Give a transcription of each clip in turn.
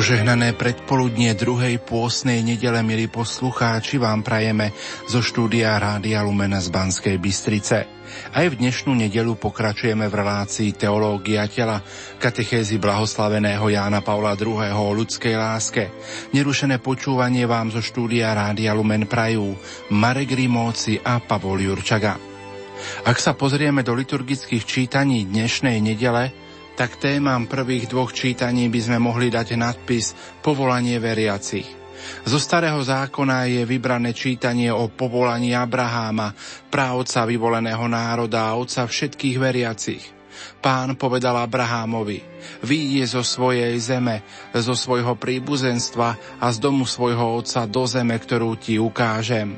Požehnané predpoludnie druhej pôsnej nedele, milí poslucháči, vám prajeme zo štúdia Rádia Lumena z Banskej Bystrice. Aj v dnešnú nedelu pokračujeme v relácii Teológia tela, katechézy blahoslaveného Jána Pavla II. o ľudskej láske. Nerušené počúvanie vám zo štúdia Rádia Lumen prajú Marek Rimóci a Pavol Jurčaga. Ak sa pozrieme do liturgických čítaní dnešnej nedele, tak témam prvých dvoch čítaní by sme mohli dať nadpis Povolanie veriacich. Zo starého zákona je vybrané čítanie o povolaní Abraháma, právca vyvoleného národa a otca všetkých veriacich. Pán povedal Abrahámovi, výjde zo svojej zeme, zo svojho príbuzenstva a z domu svojho otca do zeme, ktorú ti ukážem.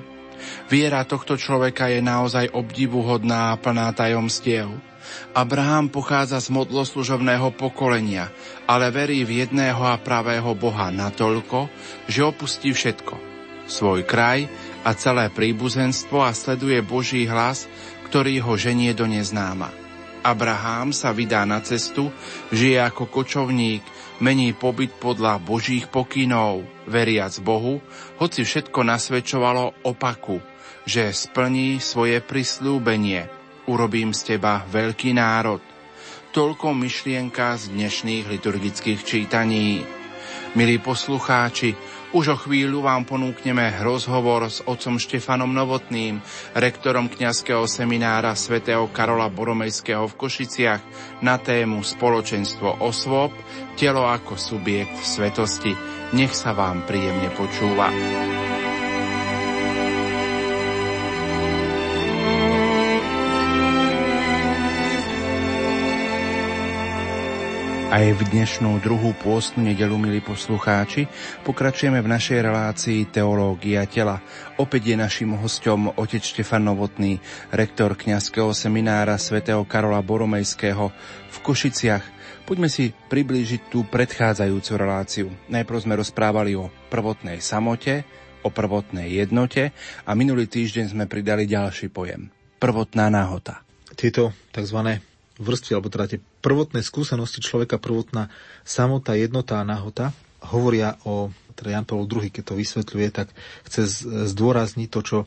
Viera tohto človeka je naozaj obdivuhodná a plná tajomstiev. Abraham pochádza z modloslužovného pokolenia, ale verí v jedného a pravého Boha natoľko, že opustí všetko. Svoj kraj a celé príbuzenstvo a sleduje Boží hlas, ktorý ho ženie do neznáma. Abraham sa vydá na cestu, žije ako kočovník, mení pobyt podľa Božích pokynov, veriac Bohu, hoci všetko nasvedčovalo opaku, že splní svoje prislúbenie – urobím z teba veľký národ. Toľko myšlienka z dnešných liturgických čítaní. Milí poslucháči, už o chvíľu vám ponúkneme rozhovor s otcom Štefanom Novotným, rektorom kňazského seminára svätého Karola Boromejského v Košiciach na tému Spoločenstvo osôb, telo ako subjekt svetosti. Nech sa vám príjemne počúva. Aj v dnešnú druhú pôstnu nedelu, milí poslucháči, pokračujeme v našej relácii Teológia tela. Opäť je našim hostom otec Štefan Novotný, rektor kňazského seminára svätého Karola Boromejského v Košiciach. Poďme si priblížiť tú predchádzajúcu reláciu. Najprv sme rozprávali o prvotnej samote, o prvotnej jednote a minulý týždeň sme pridali ďalší pojem. Prvotná náhota. Tieto tzv vrstvy, alebo teda tie prvotné skúsenosti človeka, prvotná samota, jednota a nahota, hovoria o, teda Jan Pavel II, keď to vysvetľuje, tak chce zdôrazniť to, čo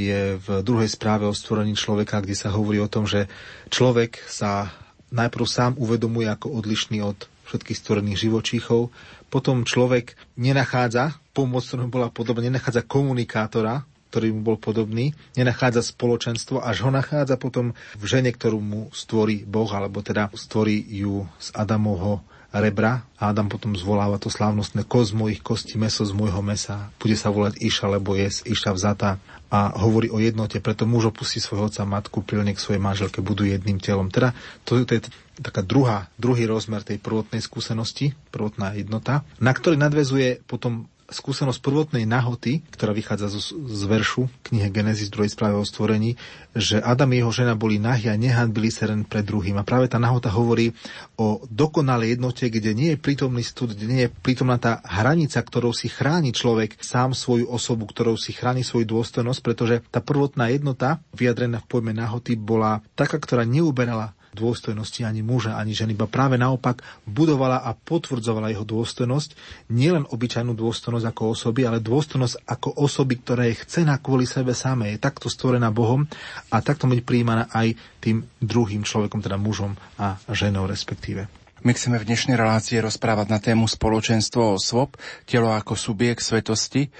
je v druhej správe o stvorení človeka, kde sa hovorí o tom, že človek sa najprv sám uvedomuje ako odlišný od všetkých stvorených živočíchov, potom človek nenachádza pomoc, ktorá bola podobná, nenachádza komunikátora, ktorý mu bol podobný, nenachádza spoločenstvo, až ho nachádza potom v žene, ktorú mu stvorí Boh, alebo teda stvorí ju z Adamovho rebra a Adam potom zvoláva to slávnostné koz z mojich kostí, meso z môjho mesa. Bude sa volať Iša, lebo je Iša vzata a hovorí o jednote. Preto muž opustí svojho otca matku, prilne k svojej manželke, budú jedným telom. Teda to, to je taká druhá, druhý rozmer tej prvotnej skúsenosti, prvotná jednota, na ktorý nadvezuje potom skúsenosť prvotnej nahoty, ktorá vychádza z, z veršu knihe Genesis 2. správe o stvorení, že Adam a jeho žena boli nahy a nehanbili sa len pred druhým. A práve tá nahota hovorí o dokonalej jednote, kde nie je prítomný stud, kde nie je prítomná tá hranica, ktorou si chráni človek sám svoju osobu, ktorou si chráni svoju dôstojnosť, pretože tá prvotná jednota, vyjadrená v pojme nahoty, bola taká, ktorá neuberala dôstojnosti ani muža, ani ženy, iba práve naopak budovala a potvrdzovala jeho dôstojnosť, nielen obyčajnú dôstojnosť ako osoby, ale dôstojnosť ako osoby, ktorá je chcená kvôli sebe samé, je takto stvorená Bohom a takto byť príjmaná aj tým druhým človekom, teda mužom a ženou respektíve. My chceme v dnešnej relácii rozprávať na tému spoločenstvo osôb, telo ako subjekt svetosti.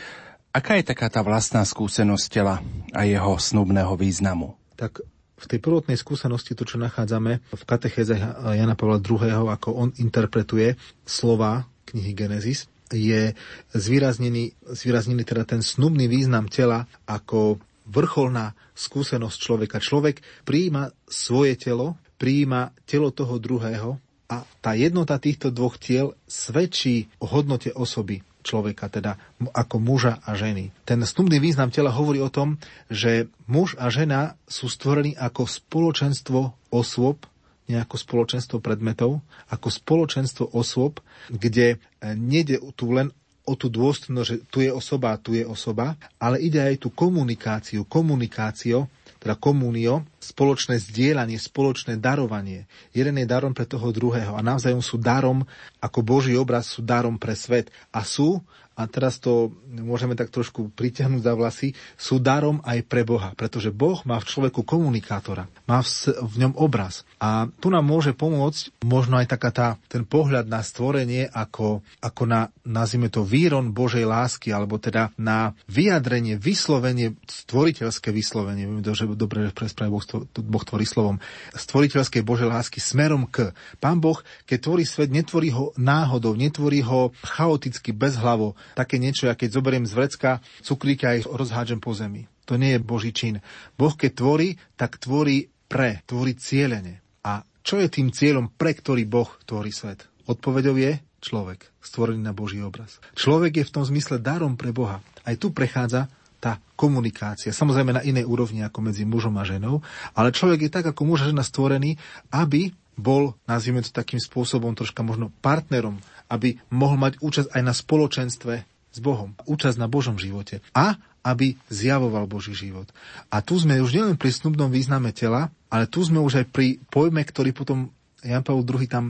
Aká je taká tá vlastná skúsenosť tela a jeho snubného významu? Tak v tej prvotnej skúsenosti, to čo nachádzame v katechéze Jana Pavla II., ako on interpretuje slova knihy Genesis, je zvýraznený, zvýraznený teda ten snubný význam tela ako vrcholná skúsenosť človeka. Človek prijíma svoje telo, prijíma telo toho druhého a tá jednota týchto dvoch tiel svedčí o hodnote osoby človeka, teda ako muža a ženy. Ten snubný význam tela hovorí o tom, že muž a žena sú stvorení ako spoločenstvo osôb, nie ako spoločenstvo predmetov, ako spoločenstvo osôb, kde nejde tu len o tú dôstojnosť, že tu je osoba tu je osoba, ale ide aj tú komunikáciu, komunikáciu, teda komunio, spoločné zdieľanie, spoločné darovanie. Jeden je darom pre toho druhého a navzájom sú darom, ako Boží obraz sú darom pre svet. A sú a teraz to môžeme tak trošku pritiahnuť za vlasy, sú darom aj pre Boha, pretože Boh má v človeku komunikátora, má v, v ňom obraz. A tu nám môže pomôcť možno aj taká tá, ten pohľad na stvorenie ako, ako na, nazvime to, výron Božej lásky, alebo teda na vyjadrenie, vyslovenie, stvoriteľské vyslovenie, vieme to, že dobre prespraví boh, boh tvorí slovom, stvoriteľskej Božej lásky smerom k. Pán Boh, keď tvorí svet, netvorí ho náhodou, netvorí ho chaoticky, bezhlavo, také niečo, ja keď zoberiem z vrecka cukríka a ich rozhádžem po zemi. To nie je Boží čin. Boh keď tvorí, tak tvorí pre, tvorí cieľene. A čo je tým cieľom, pre ktorý Boh tvorí svet? Odpovedou je človek, stvorený na Boží obraz. Človek je v tom zmysle darom pre Boha. Aj tu prechádza tá komunikácia. Samozrejme na inej úrovni ako medzi mužom a ženou, ale človek je tak ako muž a žena stvorený, aby bol, nazvime to takým spôsobom, troška možno partnerom aby mohol mať účasť aj na spoločenstve s Bohom, účasť na Božom živote a aby zjavoval Boží život. A tu sme už nielen pri snubnom význame tela, ale tu sme už aj pri pojme, ktorý potom Jan Pavel II tam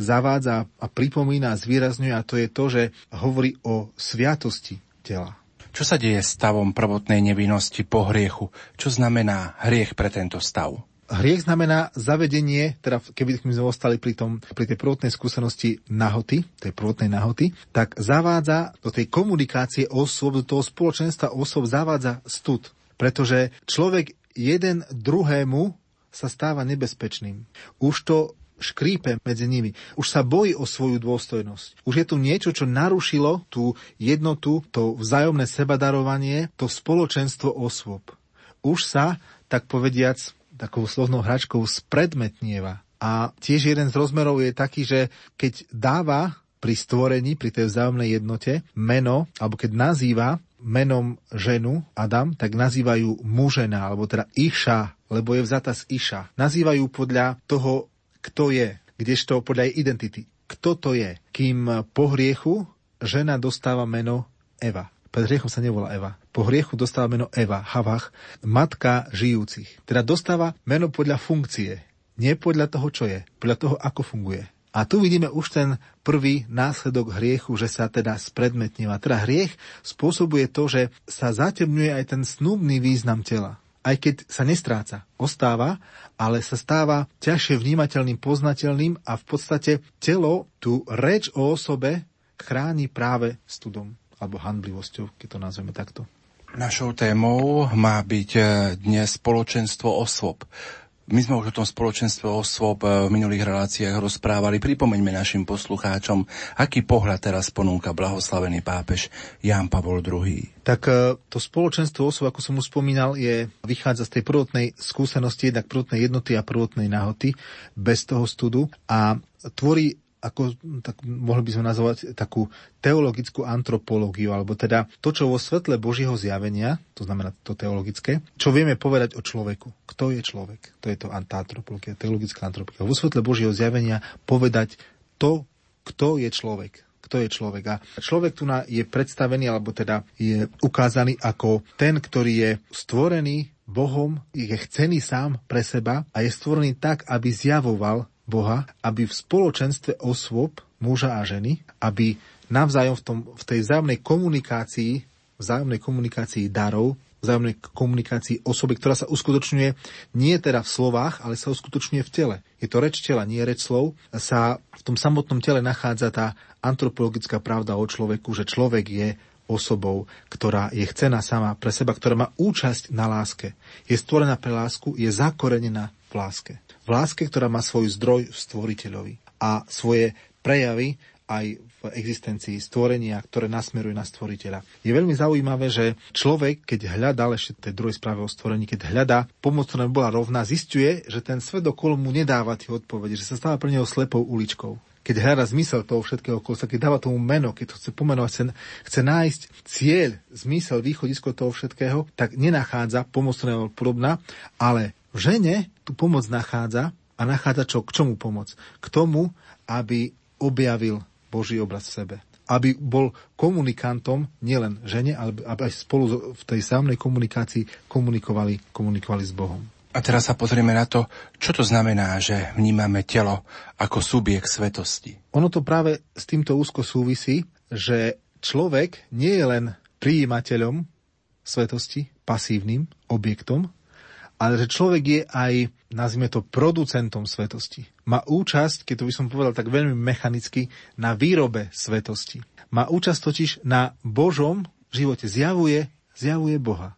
zavádza a pripomína a zvýrazňuje a to je to, že hovorí o sviatosti tela. Čo sa deje stavom prvotnej nevinnosti po hriechu? Čo znamená hriech pre tento stav? Hriech znamená zavedenie, teda keby sme ostali pri, tom, pri tej prvotnej skúsenosti nahoty, tej prvotnej nahoty, tak zavádza do tej komunikácie osôb, do toho spoločenstva osôb zavádza stud. Pretože človek jeden druhému sa stáva nebezpečným. Už to škrípe medzi nimi. Už sa bojí o svoju dôstojnosť. Už je tu niečo, čo narušilo tú jednotu, to vzájomné sebadarovanie, to spoločenstvo osôb. Už sa, tak povediac, takou slovnou hračkou spredmetnieva. A tiež jeden z rozmerov je taký, že keď dáva pri stvorení, pri tej vzájomnej jednote meno, alebo keď nazýva menom ženu Adam, tak nazývajú mužena, alebo teda Iša, lebo je vzata z Iša. Nazývajú podľa toho, kto je, kdežto podľa jej identity. Kto to je? Kým po hriechu žena dostáva meno Eva. Pred hriechom sa nevolá Eva. Po hriechu dostáva meno Eva, Havach, matka žijúcich. Teda dostáva meno podľa funkcie, nie podľa toho, čo je, podľa toho, ako funguje. A tu vidíme už ten prvý následok hriechu, že sa teda spredmetnieva. Teda hriech spôsobuje to, že sa zatemňuje aj ten snúbný význam tela. Aj keď sa nestráca, ostáva, ale sa stáva ťažšie vnímateľným, poznateľným a v podstate telo tú reč o osobe chráni práve studom alebo handlivosťou, keď to nazveme takto. Našou témou má byť e, dnes spoločenstvo osôb. My sme už o tom spoločenstve osôb e, v minulých reláciách rozprávali. Pripomeňme našim poslucháčom, aký pohľad teraz ponúka blahoslavený pápež Ján Pavol II. Tak e, to spoločenstvo osôb, ako som už spomínal, je, vychádza z tej prvotnej skúsenosti, jednak prvotnej jednoty a prvotnej nahoty, bez toho studu a tvorí ako tak mohli by sme nazvať takú teologickú antropológiu, alebo teda to, čo vo svetle Božieho zjavenia, to znamená to teologické, čo vieme povedať o človeku. Kto je človek? To je to antropológia, teologická antropológia. Vo svetle Božieho zjavenia povedať to, kto je človek kto je človek. A človek tu je predstavený, alebo teda je ukázaný ako ten, ktorý je stvorený Bohom, je chcený sám pre seba a je stvorený tak, aby zjavoval Boha, aby v spoločenstve osôb, muža a ženy, aby navzájom v, tom, v tej vzájomnej komunikácii, vzájomnej komunikácii darov, vzájomnej komunikácii osoby, ktorá sa uskutočňuje nie teda v slovách, ale sa uskutočňuje v tele. Je to reč tela, nie reč slov. Sa v tom samotnom tele nachádza tá antropologická pravda o človeku, že človek je osobou, ktorá je chcená sama pre seba, ktorá má účasť na láske. Je stvorená pre lásku, je zakorenená v láske láske, ktorá má svoj zdroj v stvoriteľovi a svoje prejavy aj v existencii stvorenia, ktoré nasmeruje na stvoriteľa. Je veľmi zaujímavé, že človek, keď hľadá, ešte tej druhej správe o stvorení, keď hľadá pomoc, ktorá bola rovná, zistuje, že ten svet okolo mu nedáva tie odpovede, že sa stáva pre neho slepou uličkou keď hľadá zmysel toho všetkého okolo sa, keď dáva tomu meno, keď to chce pomenovať, chce, chce nájsť cieľ, zmysel, východisko toho všetkého, tak nenachádza pomocného podobná, ale v žene tú pomoc nachádza a nachádza čo? K čomu pomoc? K tomu, aby objavil Boží obraz v sebe. Aby bol komunikantom nielen žene, ale aby aj spolu v tej samnej komunikácii komunikovali, komunikovali s Bohom. A teraz sa pozrieme na to, čo to znamená, že vnímame telo ako subjekt svetosti. Ono to práve s týmto úzko súvisí, že človek nie je len prijímateľom svetosti, pasívnym objektom, ale že človek je aj, nazvime to, producentom svetosti. Má účasť, keď to by som povedal tak veľmi mechanicky, na výrobe svetosti. Má účasť totiž na Božom živote. Zjavuje, zjavuje Boha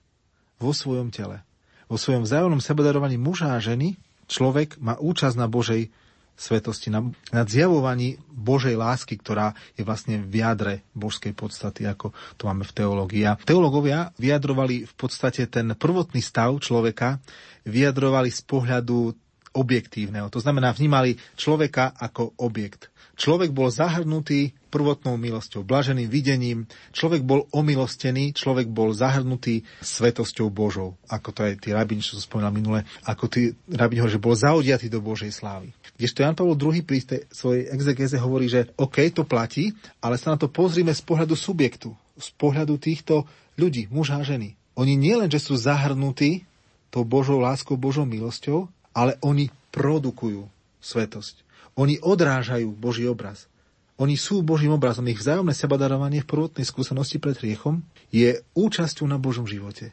vo svojom tele. Vo svojom vzájomnom sebadarovaní muža a ženy človek má účasť na Božej svetosti, na, na zjavovaní Božej lásky, ktorá je vlastne v jadre božskej podstaty, ako to máme v teológii. A teológovia vyjadrovali v podstate ten prvotný stav človeka, vyjadrovali z pohľadu objektívneho. To znamená, vnímali človeka ako objekt. Človek bol zahrnutý prvotnou milosťou, blaženým videním. Človek bol omilostený, človek bol zahrnutý svetosťou Božou. Ako to aj tí rabini, čo som spomínal minule, ako tí rabini hovorí, že bol zaodiatý do Božej slávy. Kdežto Jan Pavel II pri tej svojej exegéze hovorí, že OK, to platí, ale sa na to pozrime z pohľadu subjektu, z pohľadu týchto ľudí, muža a ženy. Oni nielen, že sú zahrnutí tou Božou láskou, Božou milosťou, ale oni produkujú svetosť. Oni odrážajú Boží obraz. Oni sú Božím obrazom. Ich vzájomné sebadarovanie v prvotnej skúsenosti pred hriechom je účasťou na Božom živote.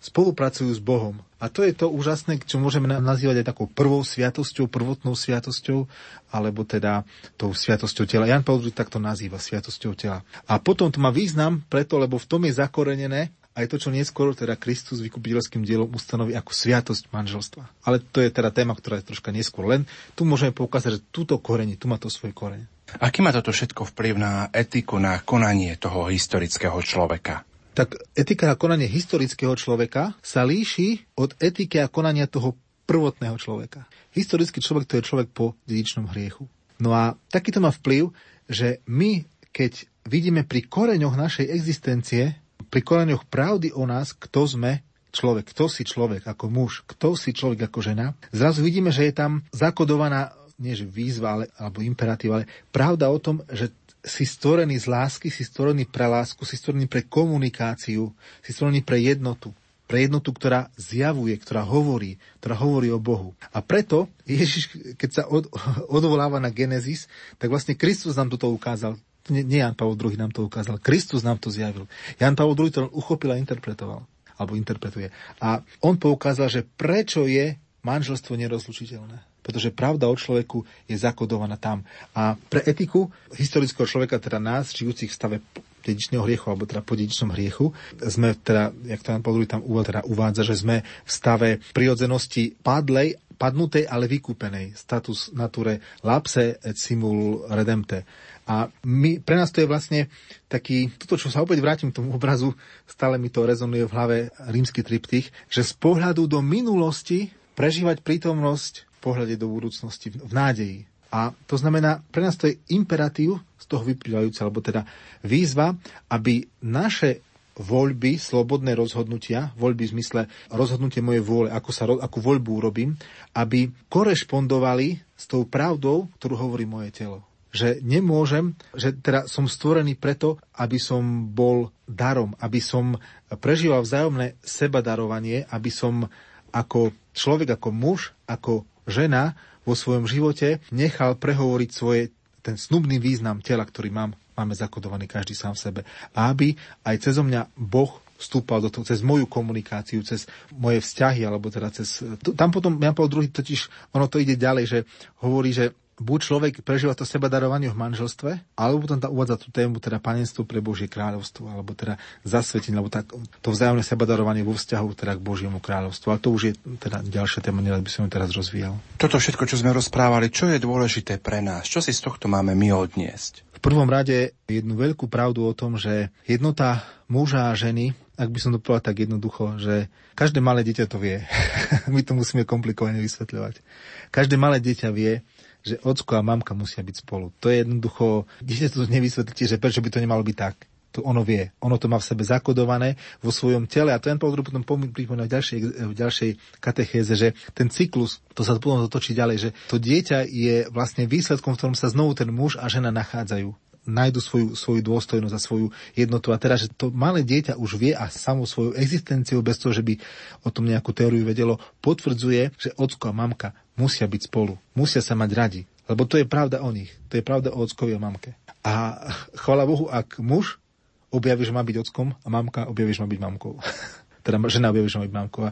Spolupracujú s Bohom. A to je to úžasné, čo môžeme nazývať aj takou prvou sviatosťou, prvotnou sviatosťou, alebo teda tou sviatosťou tela. Jan Paul takto nazýva sviatosťou tela. A potom to má význam preto, lebo v tom je zakorenené aj to, čo neskôr teda Kristus vykupiteľským dielom ustanoví ako sviatosť manželstva. Ale to je teda téma, ktorá je troška neskôr. Len tu môžeme poukázať, že túto koreni, tu má to svoj koreň. Aký má toto všetko vplyv na etiku, na konanie toho historického človeka? Tak etika a konanie historického človeka sa líši od etiky a konania toho prvotného človeka. Historický človek to je človek po dedičnom hriechu. No a takýto má vplyv, že my, keď vidíme pri koreňoch našej existencie pri koreňoch pravdy o nás, kto sme človek, kto si človek ako muž, kto si človek ako žena, zrazu vidíme, že je tam zakodovaná nie že výzva ale, alebo imperatív, ale pravda o tom, že si stvorený z lásky, si stvorený pre lásku, si stvorený pre komunikáciu, si stvorený pre jednotu. Pre jednotu, ktorá zjavuje, ktorá hovorí, ktorá hovorí o Bohu. A preto Ježiš, keď sa od, odvoláva na Genesis, tak vlastne Kristus nám toto ukázal nie, nie Jan Pavel II nám to ukázal, Kristus nám to zjavil. Jan Pavel II to uchopil a interpretoval, alebo interpretuje. A on poukázal, že prečo je manželstvo nerozlučiteľné. Pretože pravda o človeku je zakodovaná tam. A pre etiku historického človeka, teda nás, žijúcich v stave dedičného hriechu, alebo teda po dedičnom hriechu, sme teda, jak to Jan Pavel tam teda uvádza, že sme v stave prirodzenosti padlej, padnutej, ale vykúpenej. Status nature lapse et simul redempte. A my, pre nás to je vlastne taký, toto čo sa opäť vrátim k tomu obrazu, stále mi to rezonuje v hlave rímsky triptych, že z pohľadu do minulosti prežívať prítomnosť pohľade do budúcnosti, v nádeji. A to znamená, pre nás to je imperatív z toho vyplývajúce, alebo teda výzva, aby naše voľby, slobodné rozhodnutia, voľby v zmysle rozhodnutie mojej vôle, ako sa, akú voľbu urobím, aby korešpondovali s tou pravdou, ktorú hovorí moje telo že nemôžem, že teda som stvorený preto, aby som bol darom, aby som prežíval vzájomné sebadarovanie, aby som ako človek, ako muž, ako žena vo svojom živote nechal prehovoriť svoje, ten snubný význam tela, ktorý mám, máme zakodovaný každý sám v sebe. A aby aj cez mňa Boh vstúpal do toho, cez moju komunikáciu, cez moje vzťahy, alebo teda cez... Tam potom Jan Paul II totiž, ono to ide ďalej, že hovorí, že buď človek prežíva to seba darovanie v manželstve, alebo potom tá uvádza tú tému, teda panenstvo pre Božie kráľovstvo, alebo teda zasvetenie, alebo tak, to vzájomné sebadarovanie vo vzťahu teda k Božiemu kráľovstvu. Ale to už je teda ďalšia téma, nerad by som ju teraz rozvíjal. Toto všetko, čo sme rozprávali, čo je dôležité pre nás? Čo si z tohto máme my odniesť? V prvom rade jednu veľkú pravdu o tom, že jednota muža a ženy, ak by som to povedal tak jednoducho, že každé malé dieťa to vie. My to musíme komplikovane vysvetľovať. Každé malé dieťa vie, že ocko a mamka musia byť spolu. To je jednoducho, kde to nevysvetlíte, že prečo by to nemalo byť tak. To ono vie. Ono to má v sebe zakodované vo svojom tele a to jen Paul potom pripomína v ďalšej, v ďalšej katechéze, že ten cyklus, to sa potom dotočí ďalej, že to dieťa je vlastne výsledkom, v ktorom sa znovu ten muž a žena nachádzajú nájdu svoju, svoju dôstojnosť a svoju jednotu. A teda, že to malé dieťa už vie a samou svojou existenciou, bez toho, že by o tom nejakú teóriu vedelo, potvrdzuje, že ocko a mamka musia byť spolu, musia sa mať radi. Lebo to je pravda o nich. To je pravda o ockovi a mamke. A chvala Bohu, ak muž objaví, že má byť ockom a mamka objaví, že má byť mamkou. teda žena objaví, že mamkou.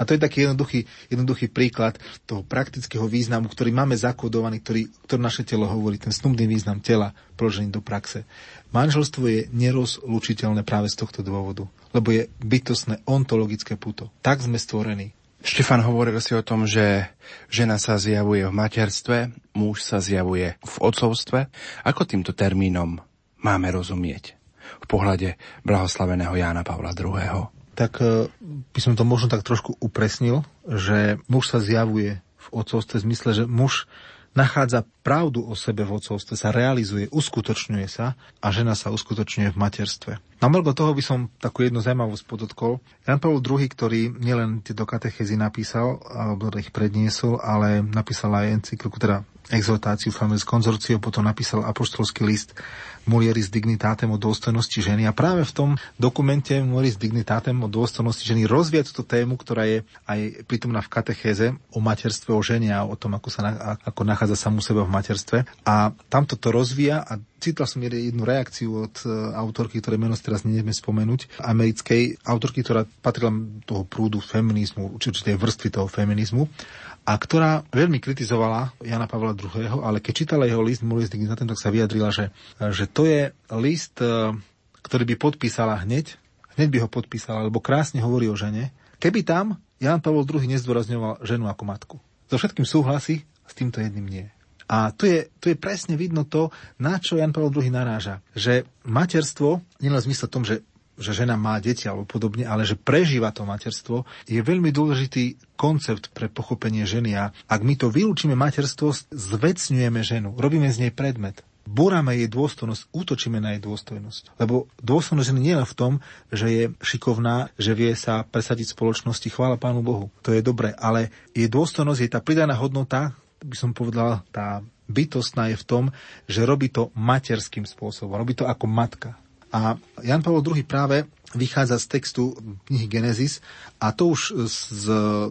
A to je taký jednoduchý, jednoduchý príklad toho praktického významu, ktorý máme zakodovaný, ktorý, ktorý naše telo hovorí, ten snubný význam tela položený do praxe. Manželstvo je nerozlučiteľné práve z tohto dôvodu, lebo je bytostné ontologické puto. Tak sme stvorení. Štefan, hovoril si o tom, že žena sa zjavuje v materstve, muž sa zjavuje v otcovstve. Ako týmto termínom máme rozumieť v pohľade blahoslaveného Jána Pavla II? Tak e, by som to možno tak trošku upresnil, že muž sa zjavuje v otcovstve v zmysle, že muž nachádza pravdu o sebe v ocovstve, sa realizuje, uskutočňuje sa a žena sa uskutočňuje v materstve. Na mnoho toho by som takú jednu zaujímavosť podotkol. Jan Pavel II, ktorý nielen tieto katechezy napísal, alebo ich predniesol, ale napísal aj encykliku, teda exhortáciu Familis Consortio, potom napísal apoštolský list Mulieris Dignitatem o dôstojnosti ženy. A práve v tom dokumente Mulieris Dignitatem o dôstojnosti ženy rozvia túto tému, ktorá je aj prítomná v katechéze o materstve, o žene a o tom, ako sa ako nachádza samú sebe v materstve. A tamto to rozvíja a Cítil som jednu reakciu od e, autorky, ktoré meno teraz nevieme spomenúť, americkej autorky, ktorá patrila toho prúdu feminizmu, určitej vrstvy toho feminizmu a ktorá veľmi kritizovala Jana Pavla II., ale keď čítala jeho list Mulis Dignatem, tak sa vyjadrila, že, že to je list, e, ktorý by podpísala hneď, hneď by ho podpísala, lebo krásne hovorí o žene. Keby tam Jan Pavel II nezdôrazňoval ženu ako matku. So všetkým súhlasí, s týmto jedným nie. A tu je, tu je presne vidno to, na čo Jan Pavel II naráža. Že materstvo, nielen v zmysle tom, že že žena má deti alebo podobne, ale že prežíva to materstvo, je veľmi dôležitý koncept pre pochopenie ženy. A ak my to vylúčime materstvo, zvecňujeme ženu, robíme z nej predmet. Búrame jej dôstojnosť, útočíme na jej dôstojnosť. Lebo dôstojnosť ženy nie je v tom, že je šikovná, že vie sa presadiť v spoločnosti, chvála Pánu Bohu. To je dobre, ale jej dôstojnosť je tá pridaná hodnota, by som povedal, tá bytostná je v tom, že robí to materským spôsobom, robí to ako matka. A Jan Pavel II práve vychádza z textu knihy Genesis a to už z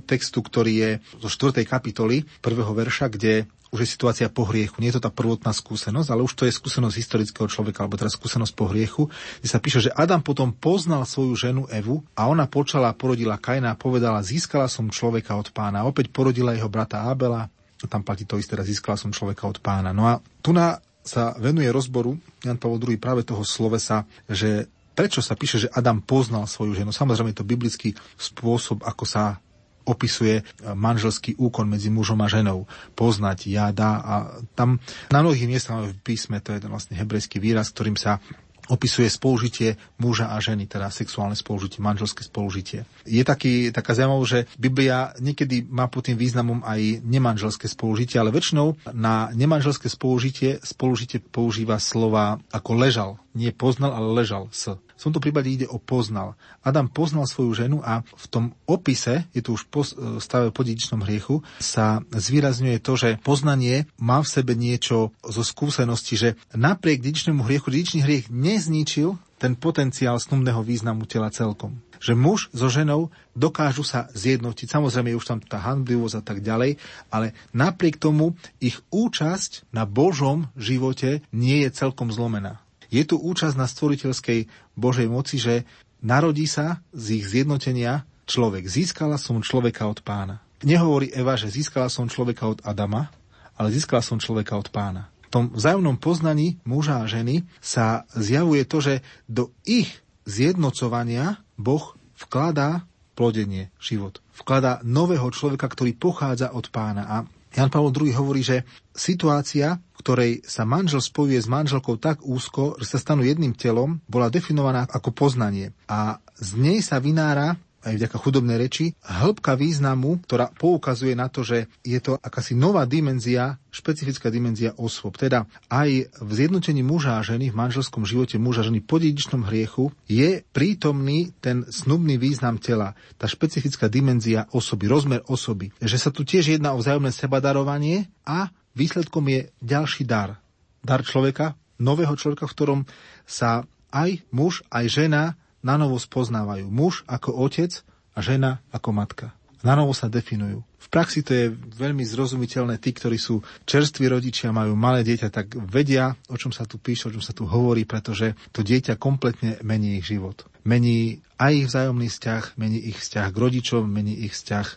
textu, ktorý je zo 4. kapitoly, prvého verša, kde už je situácia po hriechu. Nie je to tá prvotná skúsenosť, ale už to je skúsenosť historického človeka, alebo teda skúsenosť po hriechu, kde sa píše, že Adam potom poznal svoju ženu Evu a ona počala porodila Kaina a povedala, získala som človeka od pána. Opäť porodila jeho brata Abela tam platí to isté, získala som človeka od pána. No a tu na sa venuje rozboru Jan Pavel II práve toho slovesa, že prečo sa píše, že Adam poznal svoju ženu. Samozrejme je to biblický spôsob, ako sa opisuje manželský úkon medzi mužom a ženou. Poznať, jada a tam na mnohých miestach v písme, to je ten vlastne hebrejský výraz, ktorým sa opisuje spolužitie muža a ženy, teda sexuálne spolužitie, manželské spolužitie. Je taký, taká zaujímavosť, že Biblia niekedy má pod tým významom aj nemanželské spolužitie, ale väčšinou na nemanželské spolužitie spolužitie používa slova ako ležal. Nie poznal, ale ležal s. V tomto prípade ide o poznal. Adam poznal svoju ženu a v tom opise, je to už po stave po dedičnom hriechu, sa zvýrazňuje to, že poznanie má v sebe niečo zo skúsenosti, že napriek dedičnému hriechu, dedičný hriech nezničil ten potenciál snubného významu tela celkom. Že muž so ženou dokážu sa zjednotiť. Samozrejme je už tam tá handlivosť a tak ďalej, ale napriek tomu ich účasť na Božom živote nie je celkom zlomená. Je tu účasť na stvoriteľskej Božej moci, že narodí sa z ich zjednotenia človek. Získala som človeka od pána. Nehovorí Eva, že získala som človeka od Adama, ale získala som človeka od pána. V tom vzájomnom poznaní muža a ženy sa zjavuje to, že do ich zjednocovania Boh vkladá plodenie, život. Vkladá nového človeka, ktorý pochádza od pána. A Jan Pavel II hovorí, že situácia, ktorej sa manžel spojuje s manželkou tak úzko, že sa stanú jedným telom, bola definovaná ako poznanie. A z nej sa vynára aj vďaka chudobnej reči, hĺbka významu, ktorá poukazuje na to, že je to akási nová dimenzia, špecifická dimenzia osôb. Teda aj v zjednotení muža a ženy, v manželskom živote muža a ženy po dedičnom hriechu je prítomný ten snubný význam tela, tá špecifická dimenzia osoby, rozmer osoby. Že sa tu tiež jedná o vzájomné sebadarovanie a výsledkom je ďalší dar. Dar človeka nového človeka, v ktorom sa aj muž, aj žena na novo spoznávajú. Muž ako otec a žena ako matka. Na novo sa definujú. V praxi to je veľmi zrozumiteľné. Tí, ktorí sú čerství rodičia, majú malé dieťa, tak vedia, o čom sa tu píše, o čom sa tu hovorí, pretože to dieťa kompletne mení ich život. Mení aj ich vzájomný vzťah, mení ich vzťah k rodičom, mení ich vzťah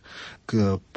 k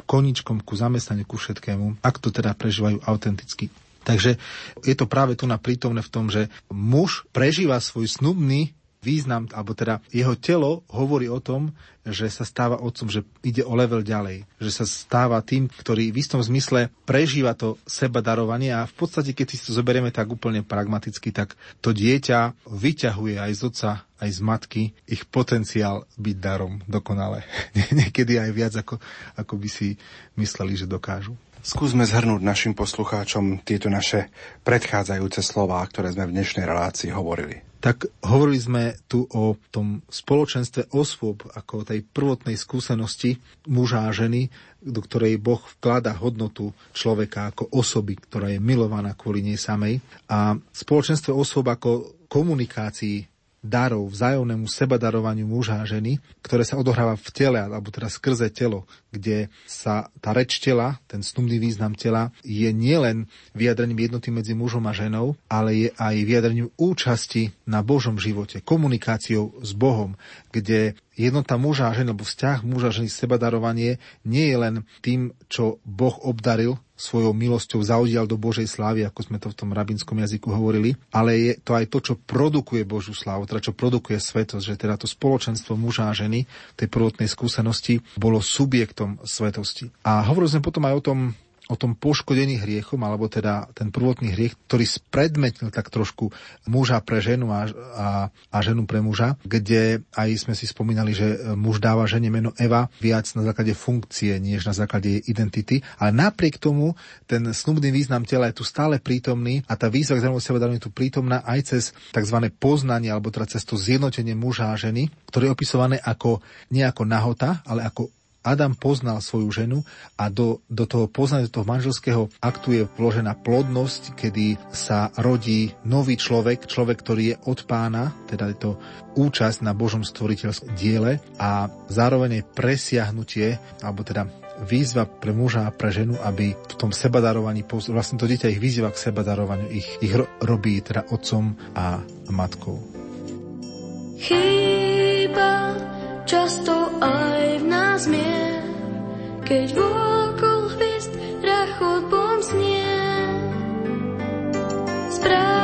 koničkom, ku zamestnaniu, ku všetkému, ak to teda prežívajú autenticky. Takže je to práve tu na prítomné v tom, že muž prežíva svoj snubný význam, alebo teda jeho telo hovorí o tom, že sa stáva otcom, že ide o level ďalej, že sa stáva tým, ktorý v istom zmysle prežíva to seba darovanie a v podstate, keď si to zoberieme tak úplne pragmaticky, tak to dieťa vyťahuje aj z otca, aj z matky ich potenciál byť darom dokonale. Niekedy aj viac, ako, ako by si mysleli, že dokážu. Skúsme zhrnúť našim poslucháčom tieto naše predchádzajúce slová, ktoré sme v dnešnej relácii hovorili. Tak hovorili sme tu o tom spoločenstve osôb, ako tej prvotnej skúsenosti muža a ženy, do ktorej Boh vklada hodnotu človeka ako osoby, ktorá je milovaná kvôli nej samej. A spoločenstve osôb ako komunikácii darov, vzájomnému sebadarovaniu muža a ženy, ktoré sa odohráva v tele, alebo teda skrze telo, kde sa tá reč tela, ten snubný význam tela, je nielen vyjadrením jednoty medzi mužom a ženou, ale je aj vyjadrením účasti na Božom živote, komunikáciou s Bohom, kde jednota muža a ženy, alebo vzťah muža a ženy, sebadarovanie nie je len tým, čo Boh obdaril svojou milosťou zaudial do Božej slávy, ako sme to v tom rabinskom jazyku hovorili, ale je to aj to, čo produkuje Božú slávu, teda čo produkuje svetosť, že teda to spoločenstvo muža a ženy tej prvotnej skúsenosti bolo subjektom svetosti. A hovorili sme potom aj o tom, o tom poškodení hriechom, alebo teda ten prvotný hriech, ktorý spredmetnil tak trošku muža pre ženu a, a, a ženu pre muža, kde aj sme si spomínali, že muž dáva žene meno Eva viac na základe funkcie, než na základe jej identity, ale napriek tomu ten snubný význam tela je tu stále prítomný a tá výzva k zaujímavému seba je tu prítomná aj cez tzv. poznanie, alebo teda cez to zjednotenie muža a ženy, ktoré je opisované ako nie ako nahota, ale ako Adam poznal svoju ženu a do, do toho poznania, do toho manželského aktu je vložená plodnosť, kedy sa rodí nový človek, človek, ktorý je od pána, teda je to účasť na Božom stvoriteľskom diele a zároveň je presiahnutie, alebo teda výzva pre muža a pre ženu, aby v tom sebadarovaní, vlastne to dieťa ich vyzýva k sebadarovaniu, ich, ich robí teda otcom a matkou. Chýba často aj v nás mier, keď vôkol hviezd rachot pomznie. Správ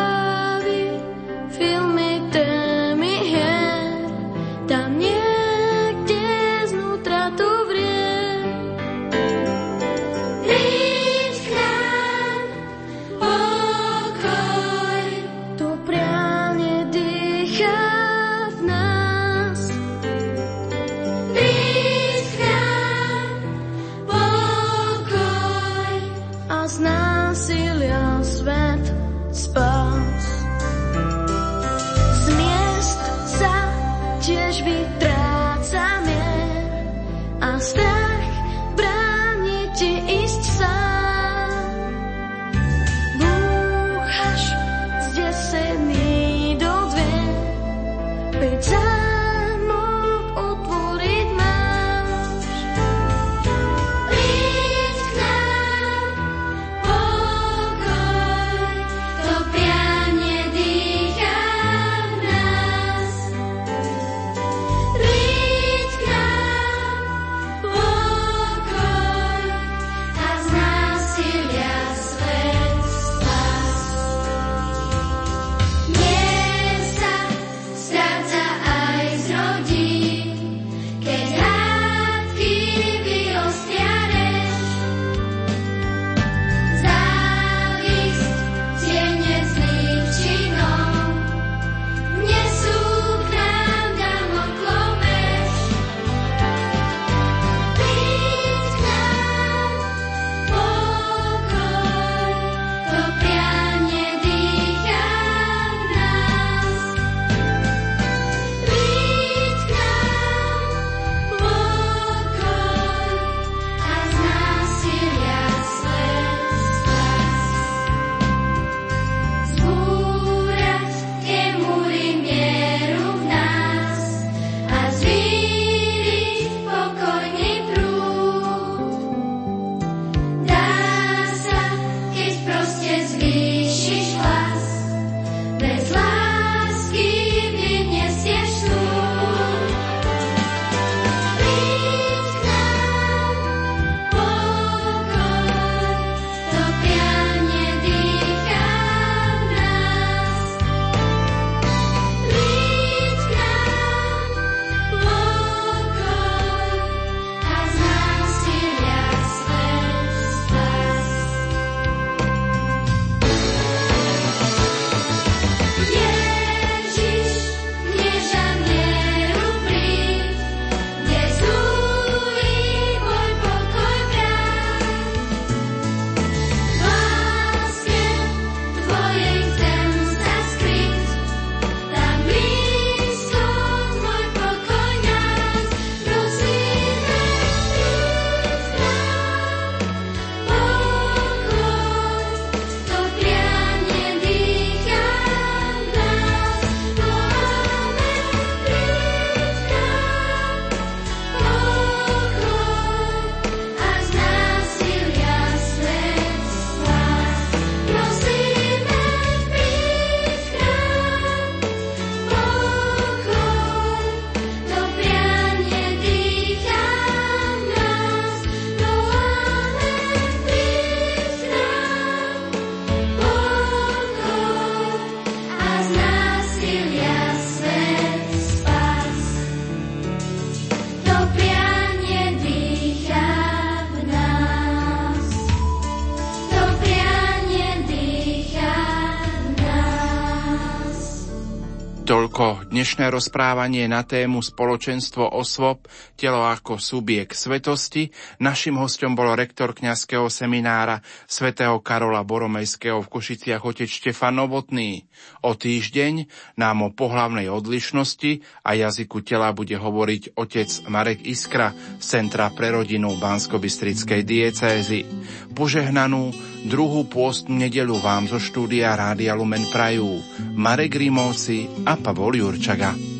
Dnešné rozprávanie na tému spoločenstvo osôb, telo ako subjekt svetosti. Našim hostom bol rektor kňazského seminára svätého Karola Boromejského v Košiciach otec Štefan Novotný. O týždeň nám o pohlavnej odlišnosti a jazyku tela bude hovoriť otec Marek Iskra z Centra pre rodinu Bansko-Bystrickej diecézy. Požehnanú druhú pôstnu nedelu vám zo štúdia Rádia Lumen Prajú Marek Rimovci a Pavol Jurč. chegar.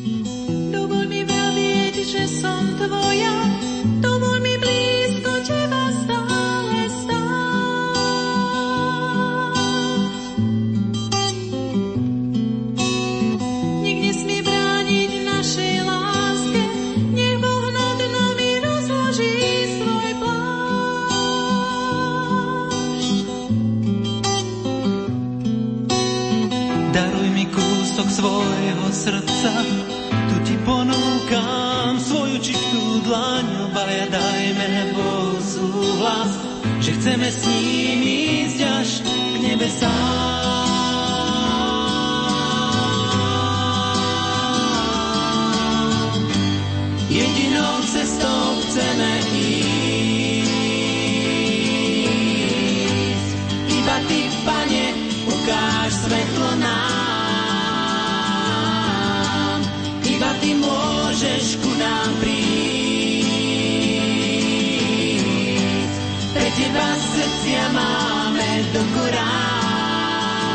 Korán.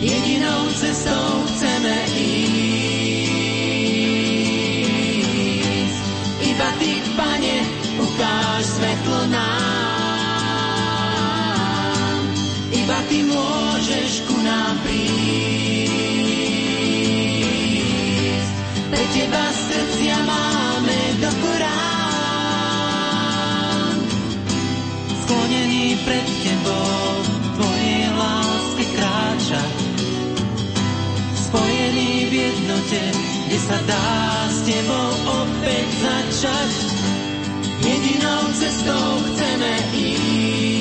Jedinou cestou chceme ísť. Iba Ty, Pane, ukáž svetlo nám. Iba Ty môžeš ku nám prísť. teba sa dá s tebou opäť začať. Jedinou cestou chceme ísť.